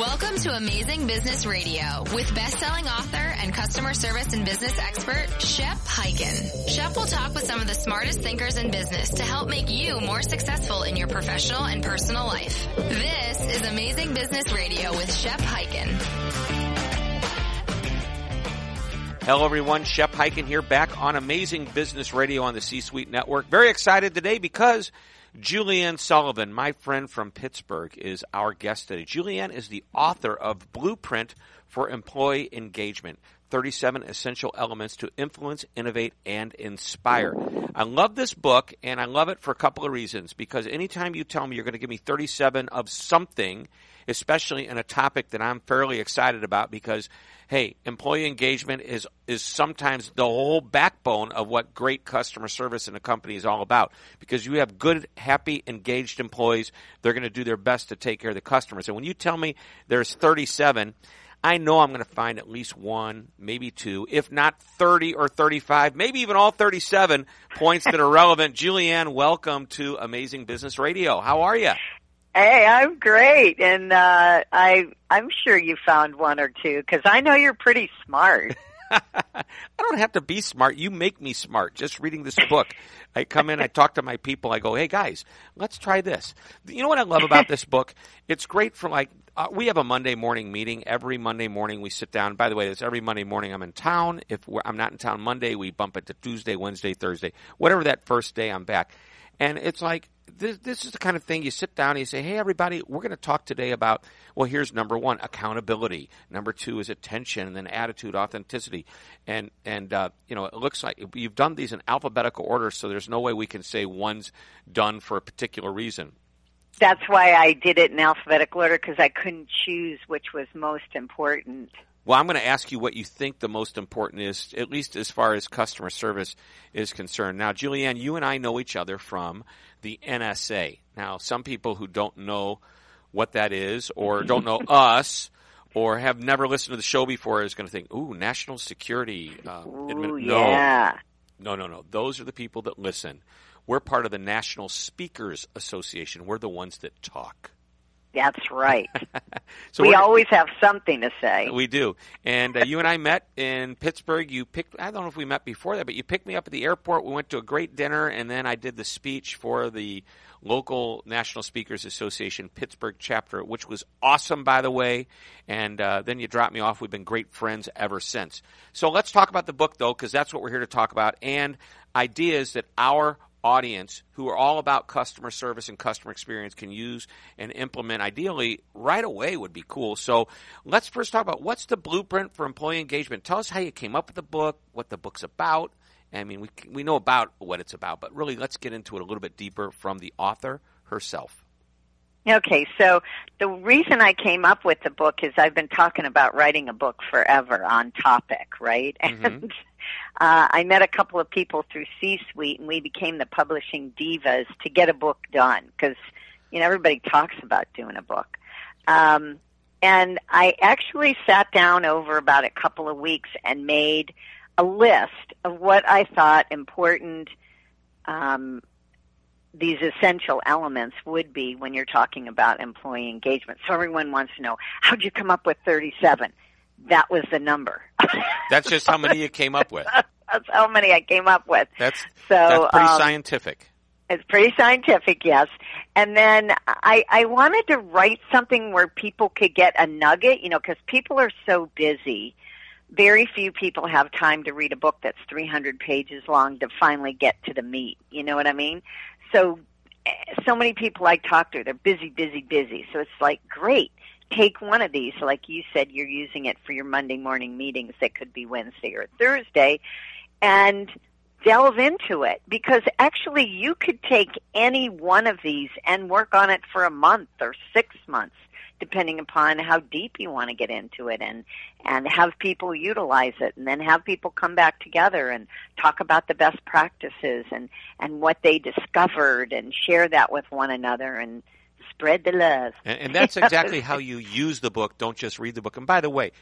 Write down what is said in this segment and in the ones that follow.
Welcome to Amazing Business Radio with best-selling author and customer service and business expert Shep Hyken. Shep will talk with some of the smartest thinkers in business to help make you more successful in your professional and personal life. This is Amazing Business Radio with Shep Hyken. Hello, everyone. Shep Hyken here, back on Amazing Business Radio on the C-Suite Network. Very excited today because Julie Ann Sullivan, my friend from Pittsburgh, is our guest today. Julianne is the author of Blueprint for Employee Engagement 37 Essential Elements to Influence, Innovate, and Inspire. I love this book, and I love it for a couple of reasons. Because anytime you tell me you're going to give me 37 of something, especially in a topic that I'm fairly excited about, because hey, employee engagement is is sometimes the whole backbone of what great customer service in a company is all about. Because you have good, happy, engaged employees, they're going to do their best to take care of the customers. And when you tell me there's 37, I know I'm going to find at least one, maybe two, if not 30 or 35, maybe even all 37 points that are relevant. Julie Ann, welcome to Amazing Business Radio. How are you? Hey, I'm great, and uh, I I'm sure you found one or two because I know you're pretty smart. I don't have to be smart. You make me smart just reading this book. I come in, I talk to my people, I go, hey guys, let's try this. You know what I love about this book? It's great for like, uh, we have a Monday morning meeting. Every Monday morning we sit down. By the way, it's every Monday morning I'm in town. If I'm not in town Monday, we bump it to Tuesday, Wednesday, Thursday, whatever that first day I'm back. And it's like, this, this is the kind of thing you sit down and you say, hey, everybody, we're going to talk today about, well, here's number one, accountability. Number two is attention and then attitude, authenticity. And, and, uh, you know, it looks like you've done these in alphabetical order, so there's no way we can say one's done for a particular reason. That's why I did it in alphabetical order because I couldn't choose which was most important. Well, I'm going to ask you what you think the most important is, at least as far as customer service is concerned. Now, Julie Ann, you and I know each other from the NSA. Now, some people who don't know what that is or don't know us or have never listened to the show before is going to think, ooh, national security. Uh, ooh, yeah. No, no, no. Those are the people that listen. We're part of the National Speakers Association. We're the ones that talk. That's right. so we always have something to say. We do. And uh, you and I met in Pittsburgh. You picked, I don't know if we met before that, but you picked me up at the airport. We went to a great dinner, and then I did the speech for the local National Speakers Association Pittsburgh chapter, which was awesome, by the way. And uh, then you dropped me off. We've been great friends ever since. So let's talk about the book, though, because that's what we're here to talk about, and ideas that our audience who are all about customer service and customer experience can use and implement ideally right away would be cool. So let's first talk about what's the blueprint for employee engagement. Tell us how you came up with the book, what the book's about. I mean, we, we know about what it's about, but really let's get into it a little bit deeper from the author herself. Okay, so the reason I came up with the book is I've been talking about writing a book forever on topic, right? Mm-hmm. And uh, I met a couple of people through C-Suite, and we became the publishing divas to get a book done because you know everybody talks about doing a book. Um, and I actually sat down over about a couple of weeks and made a list of what I thought important um, these essential elements would be when you're talking about employee engagement. So everyone wants to know, how'd you come up with 37? That was the number. That's just how many you came up with. That's how many I came up with. That's so that's pretty um, scientific. It's pretty scientific, yes. And then I, I wanted to write something where people could get a nugget, you know, because people are so busy. Very few people have time to read a book that's 300 pages long to finally get to the meat. You know what I mean? So, so many people I talk to, they're busy, busy, busy. So it's like, great take one of these, like you said, you're using it for your Monday morning meetings that could be Wednesday or Thursday, and delve into it. Because actually you could take any one of these and work on it for a month or six months depending upon how deep you want to get into it and and have people utilize it and then have people come back together and talk about the best practices and and what they discovered and share that with one another and spread the love. And, and that's exactly how you use the book. Don't just read the book. And by the way,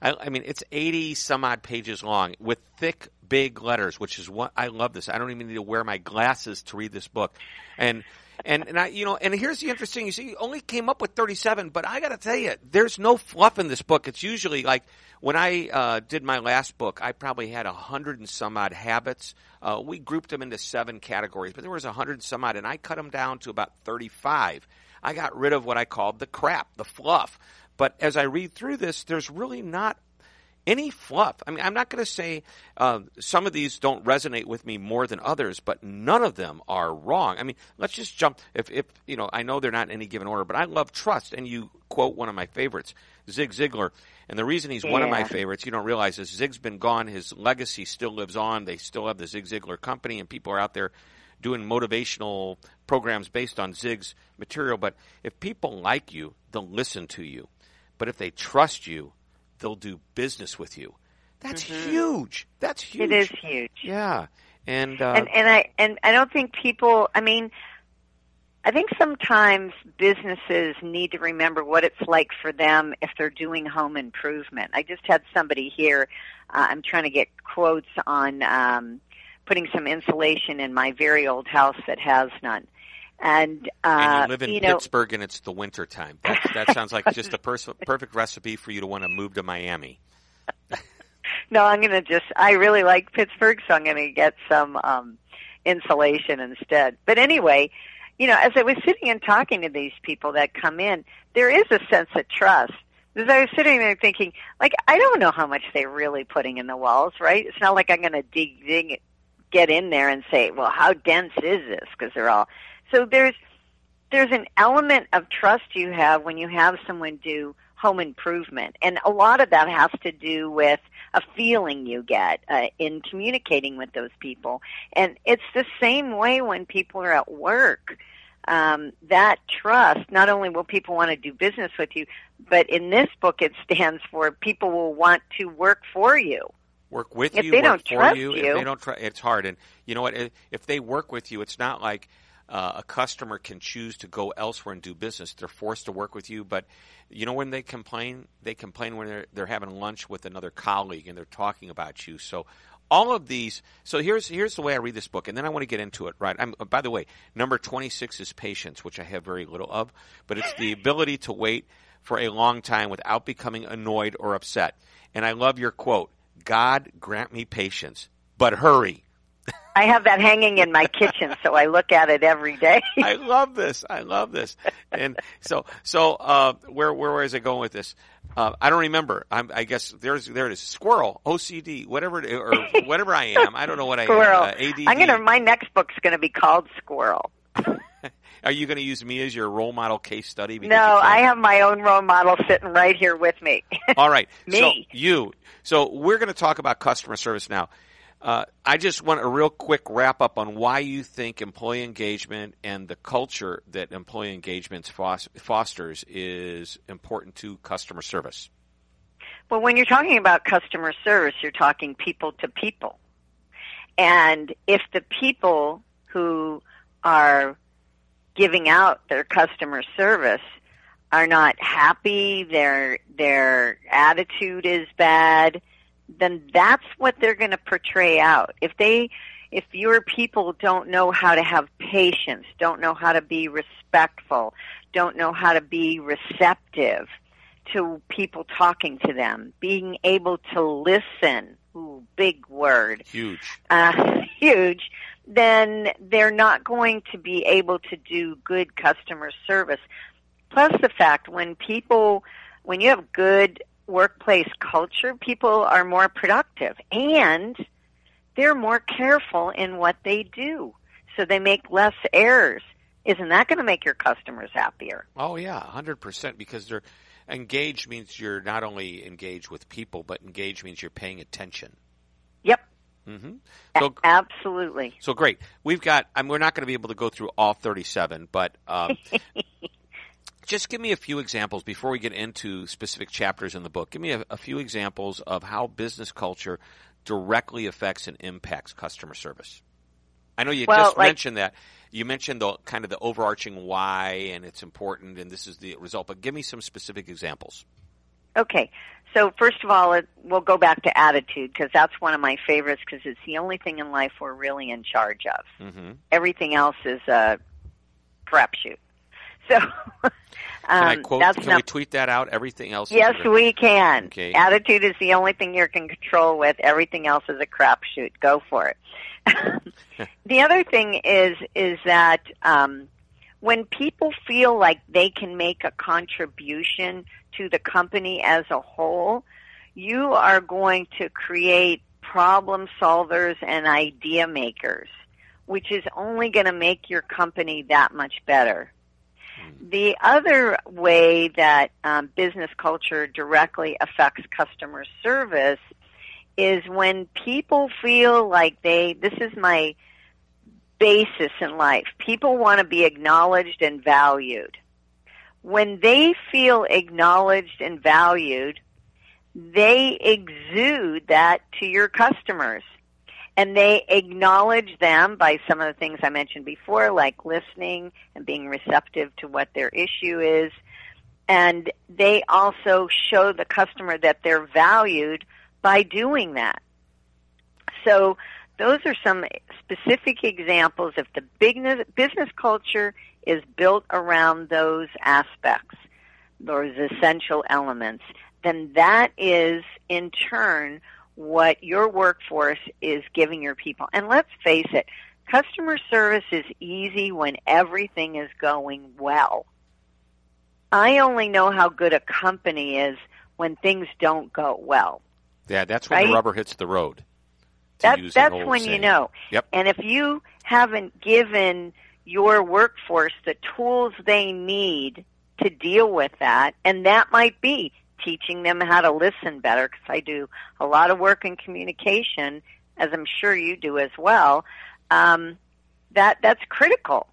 I, I, mean it's eighty some odd pages long with thick, big letters, which is what I love. This I don't even need to wear my glasses to read this book, and and and I, you know, and here's the interesting. You see, you only came up with 37, but I got to tell you, there's no fluff in this book. It's usually like when I uh, did my last book, I probably had a hundred and some odd habits. Uh, we grouped them into seven categories, but there was a hundred and some odd, and I cut them down to about 35. I got rid of what I called the crap, the fluff. But as I read through this, there's really not any fluff. I mean, I'm not going to say uh, some of these don't resonate with me more than others, but none of them are wrong. I mean, let's just jump. If, if you know, I know they're not in any given order, but I love trust, and you quote one of my favorites, Zig Ziglar. And the reason he's yeah. one of my favorites, you don't realize, is Zig's been gone. His legacy still lives on. They still have the Zig Ziglar company, and people are out there doing motivational programs based on Zig's material. But if people like you, they'll listen to you. But if they trust you, they'll do business with you. That's mm-hmm. huge. That's huge. It is huge. Yeah, and uh, and and I and I don't think people. I mean, I think sometimes businesses need to remember what it's like for them if they're doing home improvement. I just had somebody here. Uh, I'm trying to get quotes on um, putting some insulation in my very old house that has none. And, uh, and you live in you know, Pittsburgh, and it's the winter time. That, that sounds like just a pers- perfect recipe for you to want to move to Miami. no, I'm going to just. I really like Pittsburgh, so I'm going to get some um, insulation instead. But anyway, you know, as I was sitting and talking to these people that come in, there is a sense of trust. Because I was sitting there thinking, like, I don't know how much they're really putting in the walls, right? It's not like I'm going to dig, dig, get in there and say, well, how dense is this? Because they're all so there's there's an element of trust you have when you have someone do home improvement, and a lot of that has to do with a feeling you get uh, in communicating with those people. And it's the same way when people are at work. Um, that trust, not only will people want to do business with you, but in this book it stands for people will want to work for you work with if you, they work don't for you. you. If they don't, try, it's hard. And you know what? If they work with you, it's not like uh, a customer can choose to go elsewhere and do business. They're forced to work with you, but you know when they complain, they complain when they're they're having lunch with another colleague and they're talking about you. So all of these. So here's here's the way I read this book, and then I want to get into it. Right. I'm, by the way, number 26 is patience, which I have very little of, but it's the ability to wait for a long time without becoming annoyed or upset. And I love your quote: "God grant me patience, but hurry." I have that hanging in my kitchen, so I look at it every day. I love this. I love this. And so, so uh, where where was I going with this? Uh, I don't remember. I'm, i guess there's there it is. Squirrel, OCD, whatever it, or whatever I am. I don't know what I Squirrel. am. Uh, ADD. I'm gonna. My next book's gonna be called Squirrel. Are you going to use me as your role model case study? No, I have my own role model sitting right here with me. All right, me. So you. So we're going to talk about customer service now. Uh, I just want a real quick wrap up on why you think employee engagement and the culture that employee engagement fosters is important to customer service. Well, when you're talking about customer service, you're talking people to people. And if the people who are giving out their customer service are not happy, their their attitude is bad, then that's what they're going to portray out. If they, if your people don't know how to have patience, don't know how to be respectful, don't know how to be receptive to people talking to them, being able to listen, ooh, big word. Huge. Uh, huge. Then they're not going to be able to do good customer service. Plus the fact when people, when you have good workplace culture, people are more productive and they're more careful in what they do. So they make less errors. Isn't that going to make your customers happier? Oh yeah, 100% because they're engaged means you're not only engaged with people, but engaged means you're paying attention. Yep. Mm-hmm. So, Absolutely. So great. We've got. I mean, we're not going to be able to go through all 37, but um, just give me a few examples before we get into specific chapters in the book. Give me a, a few examples of how business culture directly affects and impacts customer service. I know you well, just like, mentioned that. You mentioned the kind of the overarching why and it's important and this is the result, but give me some specific examples. Okay. So first of all, it, we'll go back to attitude because that's one of my favorites because it's the only thing in life we're really in charge of. Mm-hmm. Everything else is a crapshoot. So, um, Can I quote? that's Can not, we tweet that out? Everything else. Yes, we can. Okay. Attitude is the only thing you can control with. Everything else is a crapshoot. Go for it. the other thing is is that um, when people feel like they can make a contribution to the company as a whole, you are going to create problem solvers and idea makers, which is only going to make your company that much better. The other way that um, business culture directly affects customer service is when people feel like they, this is my basis in life. People want to be acknowledged and valued. When they feel acknowledged and valued, they exude that to your customers. And they acknowledge them by some of the things I mentioned before, like listening and being receptive to what their issue is. And they also show the customer that they're valued by doing that. So those are some specific examples. If the business, business culture is built around those aspects, those essential elements, then that is in turn what your workforce is giving your people. And let's face it, customer service is easy when everything is going well. I only know how good a company is when things don't go well. Yeah, that's when Right? the rubber hits the road. That, that's when you know. Yep. And if you haven't given your workforce the tools they need to deal with that, and that might be teaching them how to listen better, because I do a lot of work in communication, as I'm sure you do as well. Um, that that's critical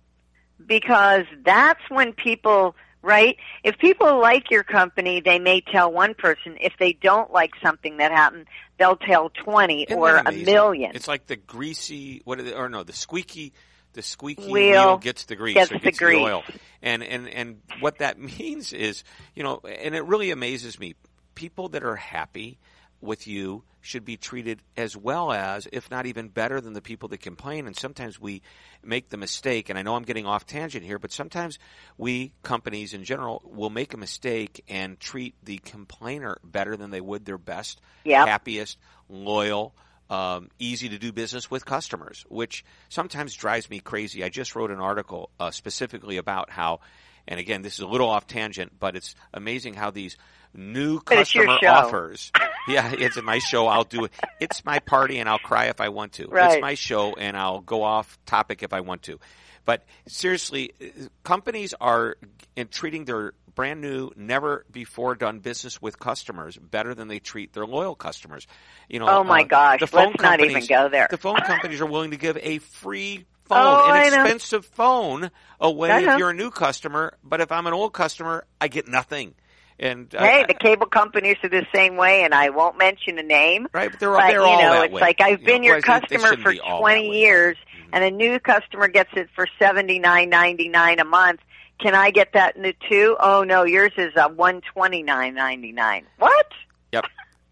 because that's when people right if people like your company they may tell one person. If they don't like something that happened they'll tell 20 Isn't or a million. It's like the greasy, what it, or no, the squeaky, the squeaky Wheel wheel, gets the grease gets or the gets grease. oil. And, and, and what that means is, you know, and it really amazes me, people that are happy with you should be treated as well as, if not even better than the people that complain. And sometimes we make the mistake, and I know I'm getting off tangent here, but sometimes we, companies in general, will make a mistake and treat the complainer better than they would their best, Yep. happiest, loyal, um, easy to do business with customers, which sometimes drives me crazy. I just wrote an article uh, specifically about how, and again, this is a little off tangent, but it's amazing how these new customer offers. yeah, it's my show. I'll do it. It's my party, and I'll cry if I want to. Right. It's my show, and I'll go off topic if I want to. But seriously, uh, companies are in treating their brand new, never before done business with customers better than they treat their loyal customers. You know, Oh, my uh, gosh, the phone let's not even companies- go there. The phone companies are willing to give a free phone, Oh, an expensive phone away I know. if you're a new customer. But if I'm an old customer, I get nothing. And hey the cable companies are the same way and i won't mention a name right, but they're, but they're you all know that it's way. like i've You been know, your whereas they- they customer for be all that 20 way. Mm-hmm. years and a new customer gets it for 79.99 a month can i get that in the two? Oh no yours is a 129.99 what Yep.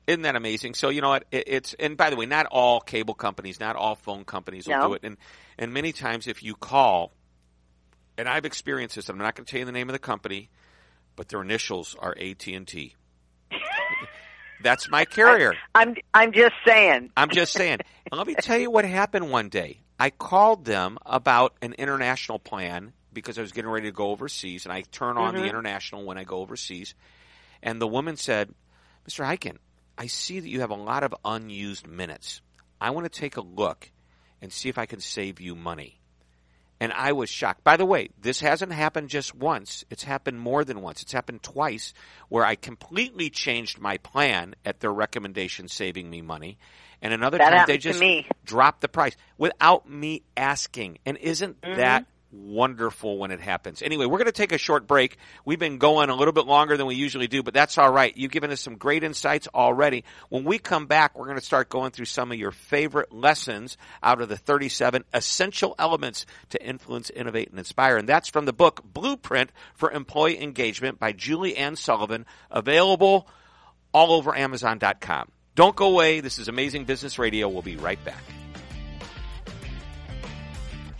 Isn't that amazing? So you know what? It, it's and by the way, not all cable companies, not all phone companies will No. do it. And and many times, if you call, and I've experienced this, I'm not going to tell you the name of the company, but their initials are AT and T. That's my carrier. i'm i'm just saying I'm just saying. And let me tell you what happened one day. I called them about an international plan because I was getting ready to go overseas, and I turn on the international when I go overseas. And the woman said, Mr. Hyken, I see that you have a lot of unused minutes. I want to take a look and see if I can save you money. And I was shocked. By the way, this hasn't happened just once. It's happened more than once. It's happened twice where I completely changed my plan at their recommendation, saving me money. And another That time they just dropped the price without me asking. And isn't Mm-hmm. that wonderful when it happens? Anyway, we're going to take a short break. We've been going a little bit longer than we usually do, but that's all right. You've given us some great insights already. When we come back, we're going to start going through some of your favorite lessons out of the 37 essential elements to influence, innovate, and inspire. And that's from the book Blueprint for Employee Engagement by Julie Ann Sullivan, available all over Amazon.com. Don't go away. This is Amazing Business Radio. We'll be right back.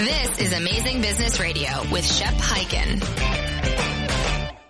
This is Amazing Business Radio with Shep Hyken.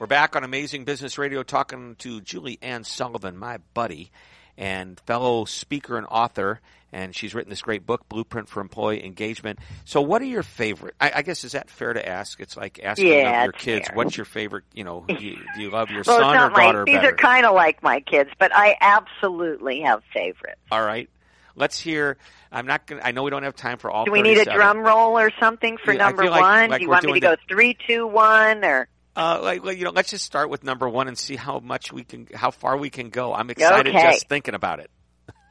We're back on Amazing Business Radio talking to Julie Ann Sullivan, my buddy and fellow speaker and author. And she's written this great book, Blueprint for Employee Engagement. So, what are your favorite? I, I guess is that fair to ask? It's like asking yeah, your kids, fair. "What's your favorite?" You know, do you, do you love your well, son it's or not my, daughter These better? are kind of like my kids, but I absolutely have favorites. All right, let's hear. I'm not going. I know we don't have time for all. Do we need a drum roll or something for Yeah, number like- one? like Do you want me to doing go three, two, one, or Uh, like, you know, let's just start with number one and see how much we can, how far we can go. I'm excited Okay. just thinking about it.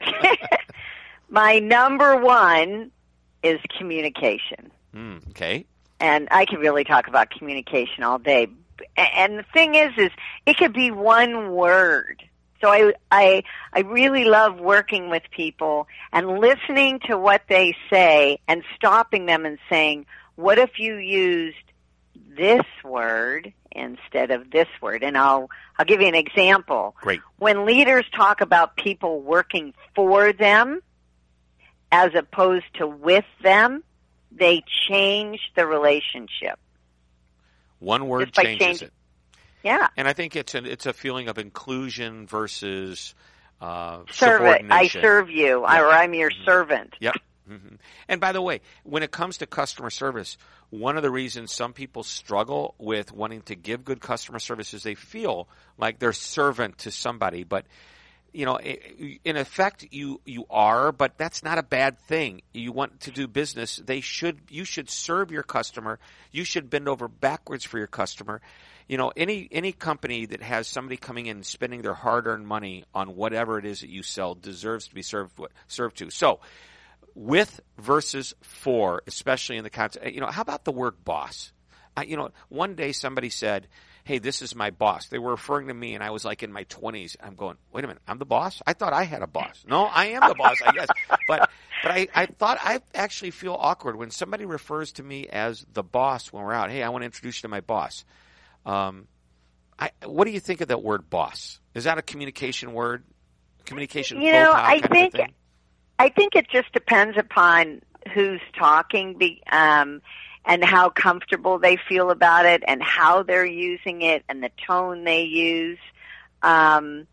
my number one is communication. Hmm, okay. and I could really talk about communication all day. And the thing is, is it could be one word. So I, I, I really love working with people and listening to what they say and stopping them and saying, what if you used this word instead of this word? And I'll, I'll give you an example. Great. When leaders talk about people working for them as opposed to with them, they change the relationship. One word changes changing- it. Yeah. And I think it's a, it's a feeling of inclusion versus uh, Serve it. I serve you, Yeah. or I'm your servant. Yep. hmm And by the way, when it comes to customer service, one of the reasons some people struggle with wanting to give good customer service is they feel like they're servant to somebody. But you know, in effect, you you are, but that's not a bad thing. You want to do business; they should you should serve your customer. You should bend over backwards for your customer. You know, any any company that has somebody coming in and spending their hard-earned money on whatever it is that you sell deserves to be served served to. So, with versus for, especially in the context, eh, you know, how about the word boss? I, you know, one day somebody said, "Hey, this is my boss." They were referring to me, and I was like in my twenties. I'm going, "Wait a minute, I'm the boss." I thought I had a boss. No, I am the boss, I guess. But but I, I thought I actually feel awkward when somebody refers to me as the boss when we're out. Hey, I want to introduce you to my boss. Um, I, what do you think of that word boss? Is that a communication word? Communication You know, I kind of a think- I think it just depends upon who's talking be, um, and how comfortable they feel about it and how they're using it and the tone they use. Um,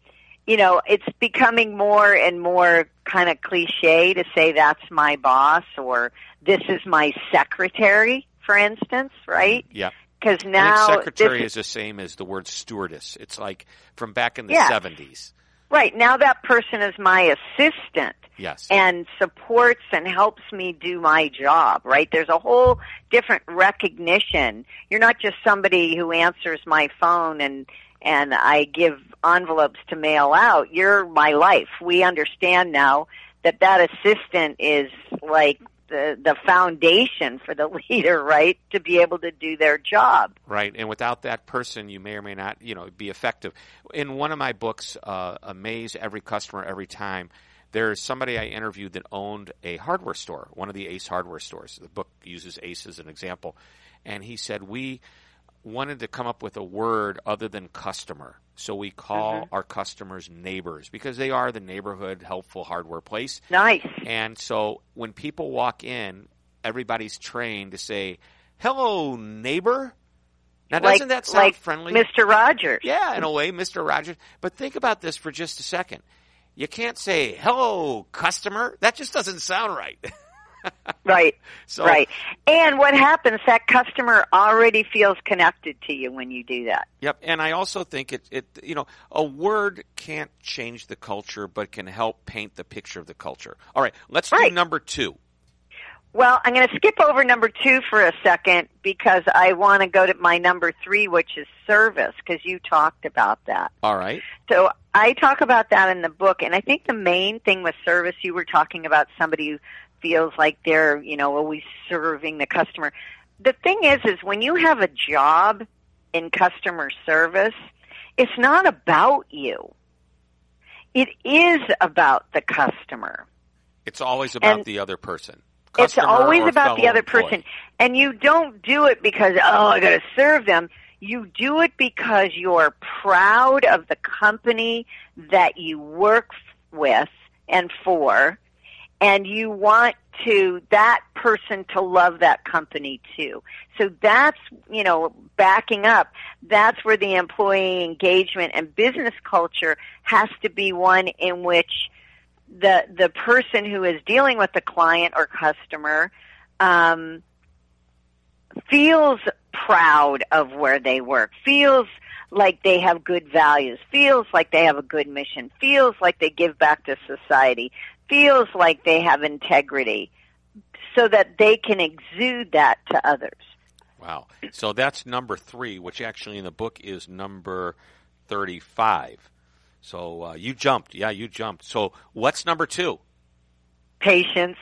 you know, it's becoming more and more kind of cliche to say that's my boss or this is my secretary, for instance, right? Yeah. Because now secretary this is the same as the word stewardess. It's like from back in the Yeah. 70s. right now that person is my assistant. Yes. and supports and helps me do my job, right? There's a whole different recognition. You're not just somebody who answers my phone and and I give envelopes to mail out. You're my life. We understand now that that assistant is like the the foundation for the leader, right? To be able to do their job. Right, and without that person, you may or may not, you know, be effective. In one of my books, uh, "Amaze Every Customer Every Time," there's somebody I interviewed that owned a hardware store, one of the Ace hardware stores. The book uses Ace as an example, and he said we wanted to come up with a word other than customer, so we call mm-hmm. our customers neighbors because they are the neighborhood helpful hardware place. Nice. And so when people walk in, everybody's trained to say, "Hello, neighbor." Now, like doesn't that sound like friendly? Mr. Rogers. Yeah, in a way, Mr. Rogers. But think about this for just a second. You can't say, "Hello, customer." That just doesn't sound right. Right. So, right. And what happens, that customer already feels connected to you when you do that. Yep, and I also think it, it, you know, a word can't change the culture, but can help paint the picture of the culture. All right, let's do number two. Well, I'm going to skip over number two for a second because I want to go to my number three, which is service, because you talked about that. All right, So I talk about that in the book, and I think the main thing with service, you were talking about somebody feels like they're, you know, always serving the customer. The thing is, is when you have a job in customer service, it's not about you. It is about the customer. It's always about And the other person. It's always about the other employee. person. And you don't do it because, oh, I gotta serve them. You do it because you're proud of the company that you work with and for, and you want to, that person to love that company too. So that's, you know, backing up, that's where the employee engagement and business culture has to be one in which the the person who is dealing with the client or customer um, feels proud of where they work, feels like they have good values, feels like they have a good mission, feels like they give back to society, feels like they have integrity, so that they can exude that to others. Wow. So that's number three, which actually in the book is number 35. So uh, you jumped. Yeah, you jumped. So what's number two? Patience.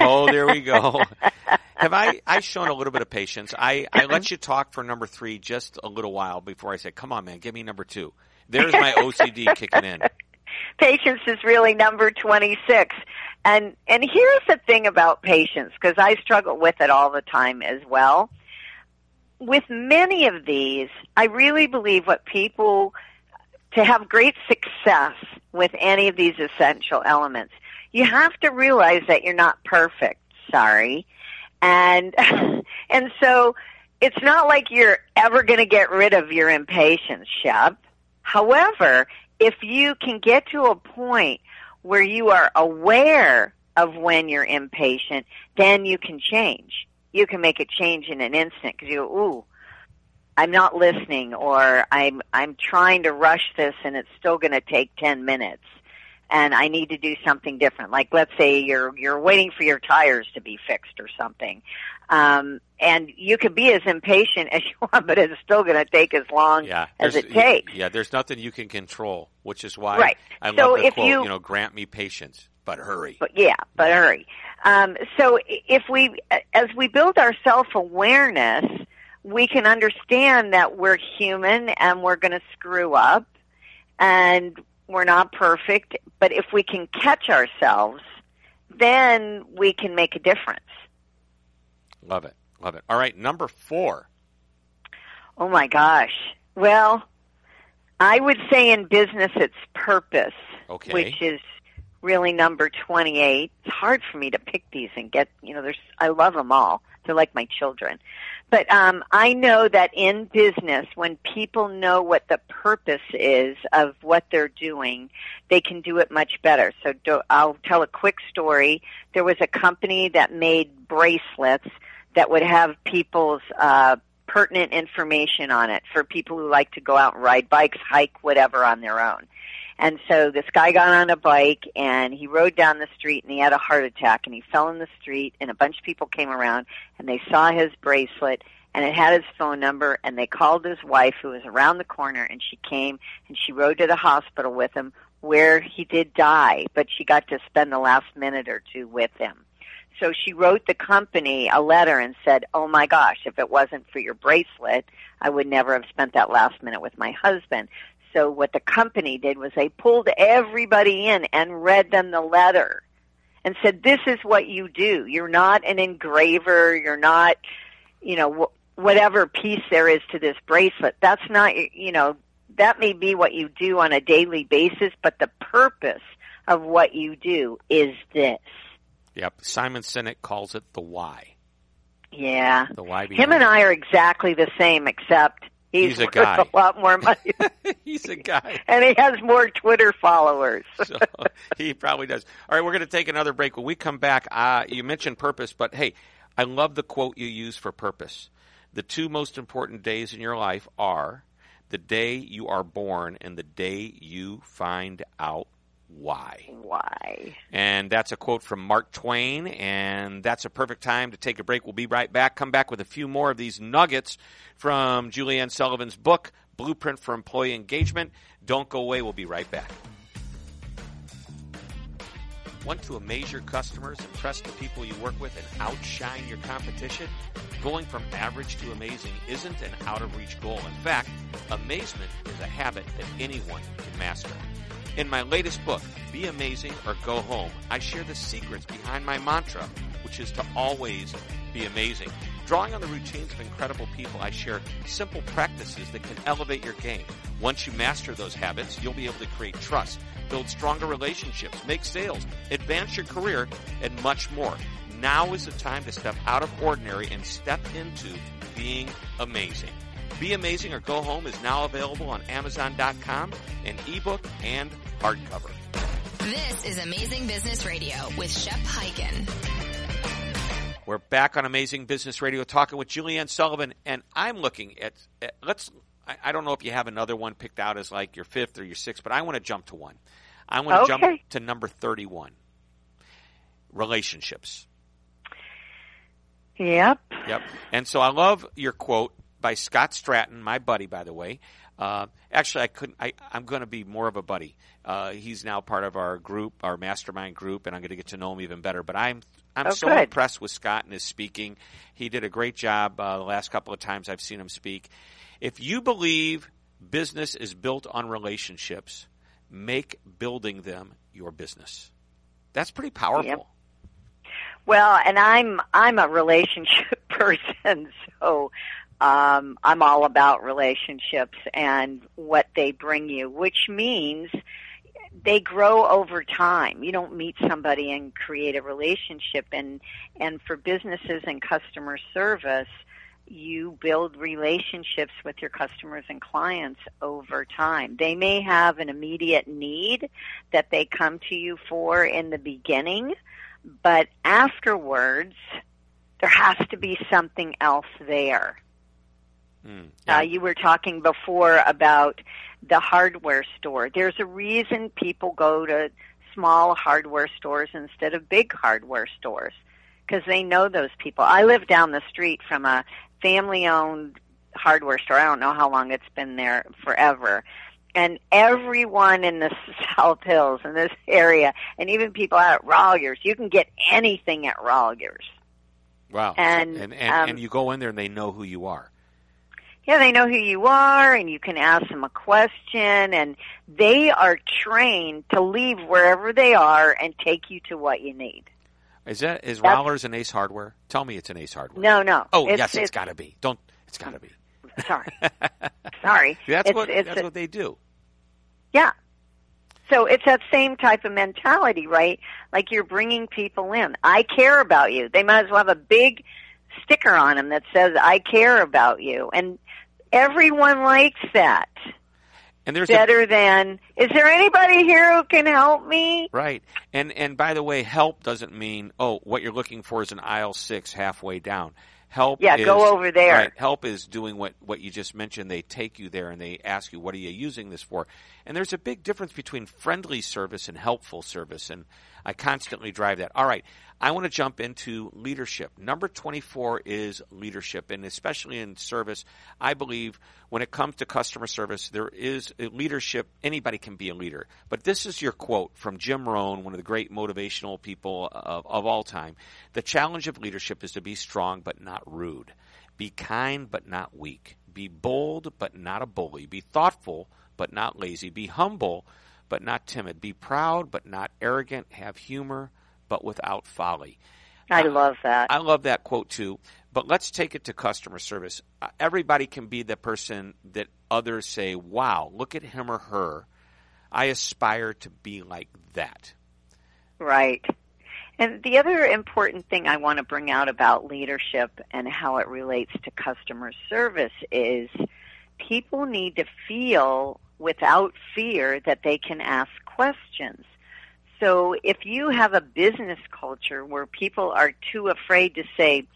Oh, there we go. Have I I shown a little bit of patience? I, I let you talk for number three just a little while before I said, "Come on, man, give me number two. There's my OCD kicking in. patience is really number 26 and and here's the thing about patience because i struggle with it all the time as well with many of these i really believe what people to have great success with any of these essential elements you have to realize that you're not perfect sorry and and so it's not like you're ever going to get rid of your impatience shep However, if you can get to a point where you are aware of when you're impatient, then you can change. You can make a change in an instant because you go, ooh, I'm not listening or I'm, I'm trying to rush this and it's still going to take 10 minutes and I need to do something different. Like let's say you're, you're waiting for your tires to be fixed or something. Um, and you can be as impatient as you want, but it's still going to take as long Yeah, as it takes. Yeah, there's nothing you can control, which is why Right. I So love the if quote. you- You know, grant me patience, but hurry. But yeah, but hurry. Um, so if we, as we build our self awareness, we can understand that we're human and we're going to screw up, and we're not perfect. But if we can catch ourselves, then we can make a difference. Love it, love it. All right, number four. Oh my gosh. Well, I would say in business it's purpose, Okay. which is really number 28. It's hard for me to pick these and get, you know, there's I love them all. They're like my children. But um I know that in business when people know what the purpose is of what they're doing, they can do it much better. So do, I'll tell a quick story. There was a company that made bracelets that would have people's uh pertinent information on it for people who like to go out and ride bikes, hike, whatever on their own. And so this guy got on a bike and he rode down the street and he had a heart attack and he fell in the street and a bunch of people came around and they saw his bracelet and it had his phone number and they called his wife who was around the corner and she came and she rode to the hospital with him where he did die, but she got to spend the last minute or two with him. So she wrote the company a letter and said, "Oh my gosh, if it wasn't for your bracelet, I would never have spent that last minute with my husband." So what the company did was they pulled everybody in and read them the letter and said, "This is what you do. You're not an engraver. You're not, you know, whatever piece there is to this bracelet. That's not, you know, that may be what you do on a daily basis, but the purpose of what you do is this." Yep. Simon Sinek calls it the why. Yeah. The why. Him and I are exactly the same, except he's, He's a guy. a lot more money. He's a guy. and he has more Twitter followers. so he probably does. All right, we're going to take another break. When we come back, uh, you mentioned purpose, but hey, I love the quote you use for purpose. The two most important days in your life are the day you are born and the day you find out why. Why? And that's a quote from Mark Twain, and that's a perfect time to take a break. We'll be right back. Come back with a few more of these nuggets from Julie Ann Sullivan's book, Blueprint for Employee Engagement. Don't go away. We'll be right back. Want to amaze your customers, impress the people you work with, and outshine your competition? Going from average to amazing isn't an out of reach goal. In fact, amazement is a habit that anyone can master. In my latest book, Be Amazing or Go Home, I share the secrets behind my mantra, which is to always be amazing. Drawing on the routines of incredible people, I share simple practices that can elevate your game. Once you master those habits, you'll be able to create trust, build stronger relationships, make sales, advance your career, and much more. Now is the time to step out of ordinary and step into being amazing. Be Amazing or Go Home is now available on Amazon.com in ebook and hardcover. This is Amazing Business Radio with Shep Hyken. We're back on Amazing Business Radio talking with Julie Ann Sullivan, and I'm looking at, at let's. I, I, don't know if you have another one picked out as like your fifth or your sixth, but I want to jump to one. I want to okay. jump to number 31 relationships. Yep. Yep. And so I love your quote by Scott Stratten, my buddy, by the way. Uh, actually, I couldn't. I, I'm going to be more of a buddy. Uh, he's now part of our group, our mastermind group, and I'm going to get to know him even better. But I'm I'm oh, so good. impressed with Scott and his speaking. He did a great job uh, the last couple of times I've seen him speak. If you believe business is built on relationships, make building them your business. That's pretty powerful. Yep. Well, and I'm I'm a relationship person, so um, I'm all about relationships and what they bring you, which means they grow over time. You don't meet somebody and create a relationship and and for businesses and customer service, you build relationships with your customers and clients over time. They may have an immediate need that they come to you for in the beginning, but afterwards there has to be something else there. Mm, yeah. uh, you were talking before about the hardware store. There's a reason people go to small hardware stores instead of big hardware stores because they know those people. I live down the street from a family owned hardware store. I don't know how long it's been there forever. And everyone in the South Hills in this area, and even people out at Rolliers, you can get anything at Rolliers. Wow. And, and, and, um, and you go in there and they know who you are. Yeah, they know who you are and you can ask them a question and they are trained to leave wherever they are and take you to what you need. Is that is That's- Rollers an Ace Hardware? Tell me it's an Ace Hardware. No, no. Oh it's, yes, it's, it's got to be. Don't. It's got to be. Sorry. Sorry. That's It's- what it's that's a- what they do. Yeah. So it's that same type of mentality, right? Like you're bringing people in. I care about you. They might as well have a big sticker on them that says "I care about you," and everyone likes that. And there's a, Better than, is there anybody here who can help me? right. And and by the way, help doesn't mean oh what you're looking for is an aisle six halfway down. Help Yeah, is, go over there. Right, help is doing what what you just mentioned. They take you there and they ask you what are you using this for. And there's a big difference between friendly service and helpful service. And I constantly drive that. All right. I want to jump into leadership. Number 24 is leadership, and especially in service, I believe when it comes to customer service, there is a leadership. Anybody can be a leader. But this is your quote from Jim Rohn, one of the great motivational people of, of all time. The challenge of leadership is to be strong but not rude. Be kind but not weak. Be bold but not a bully. Be thoughtful but not lazy. Be humble but not timid. Be proud but not arrogant. Have humor but without folly. I love that. I love that quote too. But let's take it to customer service. Uh, Everybody can be the person that others say, "Wow, look at him or her. I aspire to be like that." Right. And the other important thing I want to bring out about leadership and how it relates to customer service is people need to feel without fear that they can ask questions. So if you have a business culture where people are too afraid to say,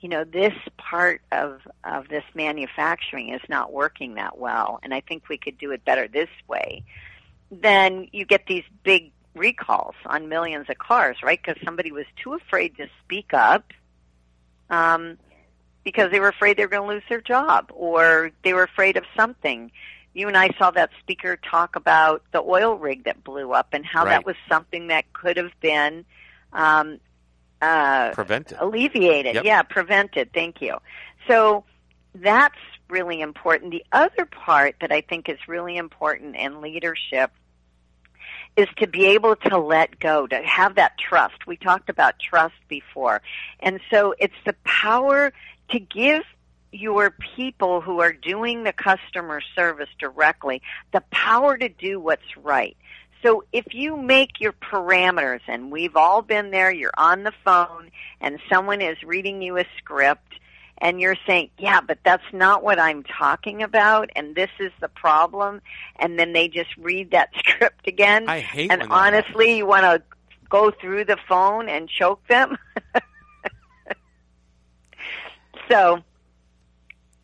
you know, this part of, of this manufacturing is not working that well, and I think we could do it better this way, then you get these big recalls on millions of cars, right? Because somebody was too afraid to speak up um, because they were afraid they were going to lose their job or they were afraid of something. You and I saw that speaker talk about the oil rig that blew up and how Right. that was something that could have been um, uh, Prevented. alleviated. Yep. Yeah, prevented. Thank you. So that's really important. The other part that I think is really important in leadership is to be able to let go, to have that trust. We talked about trust before. And so it's the power to give your people who are doing the customer service directly the power to do what's right. So if you make your parameters, and we've all been there, you're on the phone and someone is reading you a script and you're saying, yeah, but that's not what I'm talking about and this is the problem. And then they just read that script again. I hate and honestly, you want to go through the phone and choke them. so,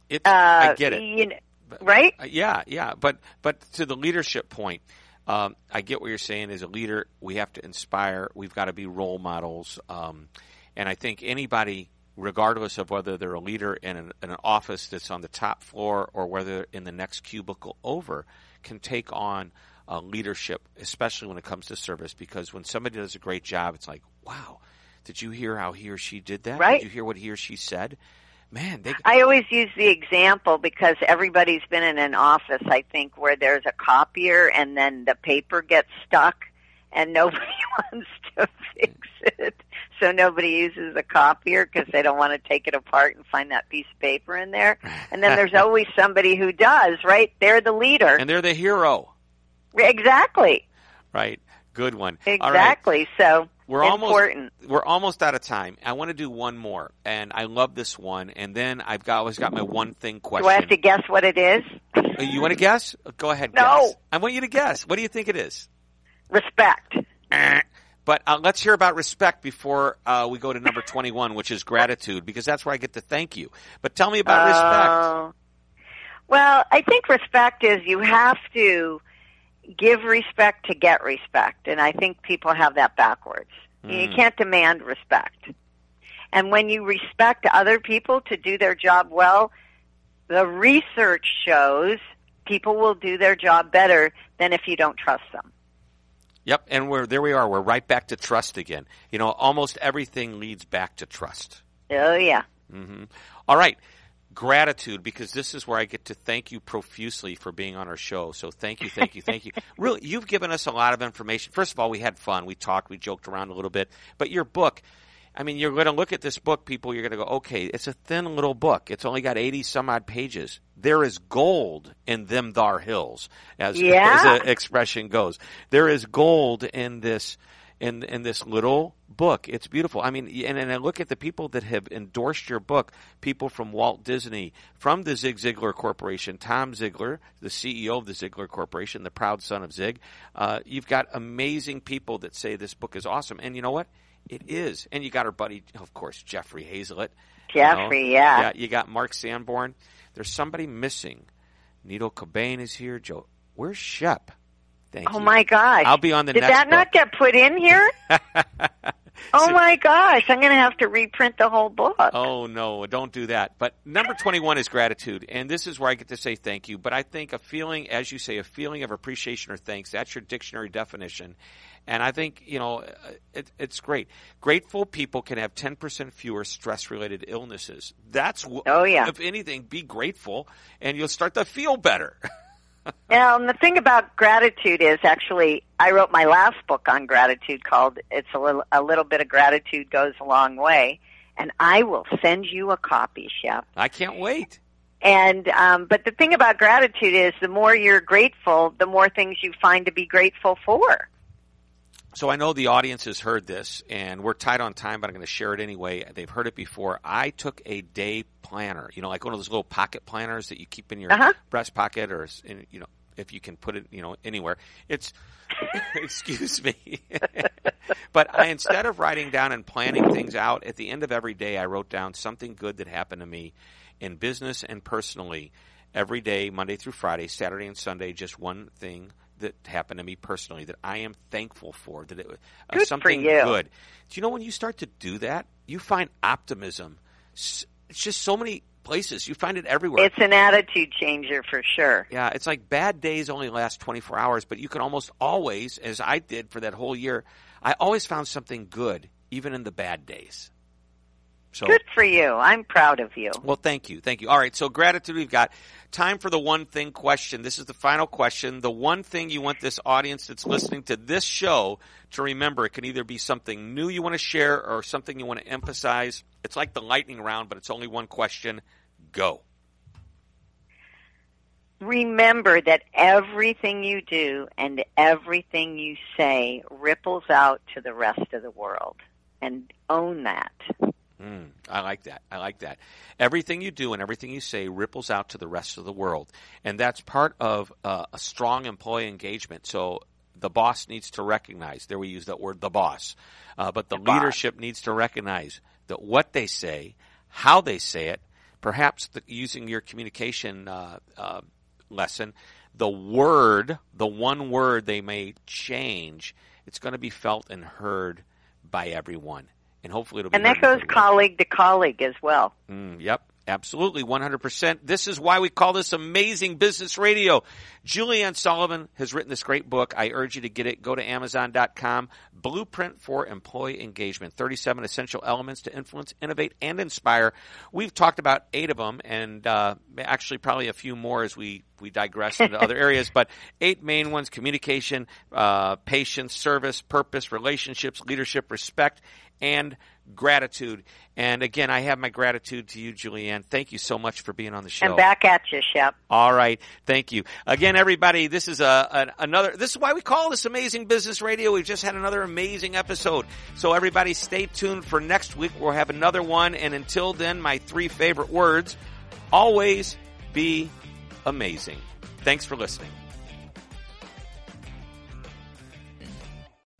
It's, uh, I get it. You know, right? Uh, Yeah, yeah, but but to the leadership point, um, I get what you're saying. As a leader, we have to inspire. We've got to be role models, um, and I think anybody, regardless of whether they're a leader in an, in an office that's on the top floor or whether in the next cubicle over, can take on uh, leadership, especially when it comes to service. Because when somebody does a great job, it's like, wow, did you hear how he or she did that? Right. Did you hear what he or she said? Man, they I always use the example because everybody's been in an office, I think, where there's a copier and then the paper gets stuck and nobody wants to fix it. So nobody uses a copier because they don't want to take it apart and find that piece of paper in there. And then there's always somebody who does, right? They're the leader. and they're the hero, Exactly. right? Good one. All right. Exactly. So We're almost we're almost out of time. I want to do one more, and I love this one. And then I've got always got my one thing question. Do I have to guess what it is? Uh, You want to guess? Go ahead. No. Guess. I want you to guess. What do you think it is? Respect. But uh, let's hear about respect before uh, we go to number twenty-one, which is gratitude, because that's where I get to thank you. But tell me about respect. Oh. Well, I think respect is you have to give respect to get respect, and I think people have that backwards. You Mm. can't demand respect. And when you respect other people to do their job well, the research shows people will do their job better than if you don't trust them. Yep, and we're there. We are. We're right back to trust again. You know, almost everything leads back to trust. Oh yeah. hmm All right. Gratitude, because this is where I get to thank you profusely for being on our show. So thank you, thank you, thank you. Really, you've given us a lot of information. First of all, we had fun. We talked, we joked around a little bit. But your book, I mean, you're going to look at this book, people, you're going to go, okay, it's a thin little book. It's only got 80 some odd pages. There is gold in them thar hills, as, Yeah. as the expression goes. There is gold in this in in this little book. It's beautiful. I mean, and, and I look at the people that have endorsed your book. People from Walt Disney, from the Zig Ziglar Corporation, Tom Ziglar, the CEO of the Ziglar Corporation, the proud son of Zig. Uh, you've got amazing people that say this book is awesome, and you know what? It is. And you got our buddy, of course, Jeffrey Hayzlett. you know. Jeffrey, yeah. Yeah, you got Mark Sanborn. There's somebody missing. Nido Qubein is here. Joe, where's Shep? Thank Oh you. my gosh. I'll be on the Did that not get put in here? oh So- my gosh, I'm going to have to reprint the whole book. Oh no, don't do that. But number 21 is gratitude. And this is where I get to say thank you. But I think a feeling, as you say, a feeling of appreciation or thanks, that's your dictionary definition. And I think, you know, uh, it, it's great. Grateful people can have 10% fewer stress related illnesses. That's, Oh, yeah. if anything, be grateful and you'll start to feel better. Now, and the thing about gratitude is actually, I wrote my last book on gratitude called "It's a little a little bit of gratitude goes a long way," and I will send you a copy, Shep. I can't wait. And um, but the thing about gratitude is, the more you're grateful, the more things you find to be grateful for. So I know the audience has heard this, and we're tight on time, but I'm going to share it anyway. They've heard it before. I took a day planner, you know, like one of those little pocket planners that you keep in your Uh-huh. breast pocket, or in, you know, if you can put it, you know, anywhere. It's excuse me, but I instead of writing down and planning things out at the end of every day, I wrote down something good that happened to me in business and personally every day, Monday through Friday, Saturday and Sunday, just one thing that happened to me personally that I am thankful for. That it was uh, Good something good. Do you know when you start to do that, you find optimism. It's just so many places. You find it everywhere. It's an attitude changer for sure. Yeah, it's like bad days only last 24 hours, but you can almost always, as I did for that whole year, I always found something good, even in the bad days. So, Good for you. I'm proud of you. Well, thank you. Thank you. All right. So gratitude. We've got time for the one thing question. This is the final question. The one thing you want this audience that's listening to this show to remember. It can either be something new you want to share or something you want to emphasize. It's like the lightning round, but it's only one question. Go. Remember that everything you do and everything you say ripples out to the rest of the world. And own that. Mm, I like that. I like that. Everything you do and everything you say ripples out to the rest of the world. And that's part of uh, a strong employee engagement. So the boss needs to recognize, there we use that word, the boss, uh, but the, the leadership boss. needs to recognize that what they say, how they say it, perhaps the, using your communication uh, uh lesson, the word, the one word they may change, it's going to be felt and heard by everyone and hopefully it'll be. And that goes colleague to colleague as well. Mm, yep. Absolutely, 100%. This is why we call this amazing business radio. Julie Ann Sullivan has written this great book. I urge you to get it. Go to Amazon.com. Blueprint for Employee Engagement 37 Essential Elements to Influence, Innovate, and Inspire. We've talked about eight of them, and uh, actually probably a few more as we, we digress into other areas, but eight main ones communication, uh, patience, service, purpose, relationships, leadership, respect, and gratitude. And again, I have my gratitude to you, Julie Ann. Thank you so much for being on the show. And back at you, Shep. All right. Thank you. Again, everybody, this is a, a, another, this is why we call this amazing business radio. We've just had another amazing episode. So everybody stay tuned for next week. We'll have another one. And until then, my three favorite words, always be amazing. Thanks for listening.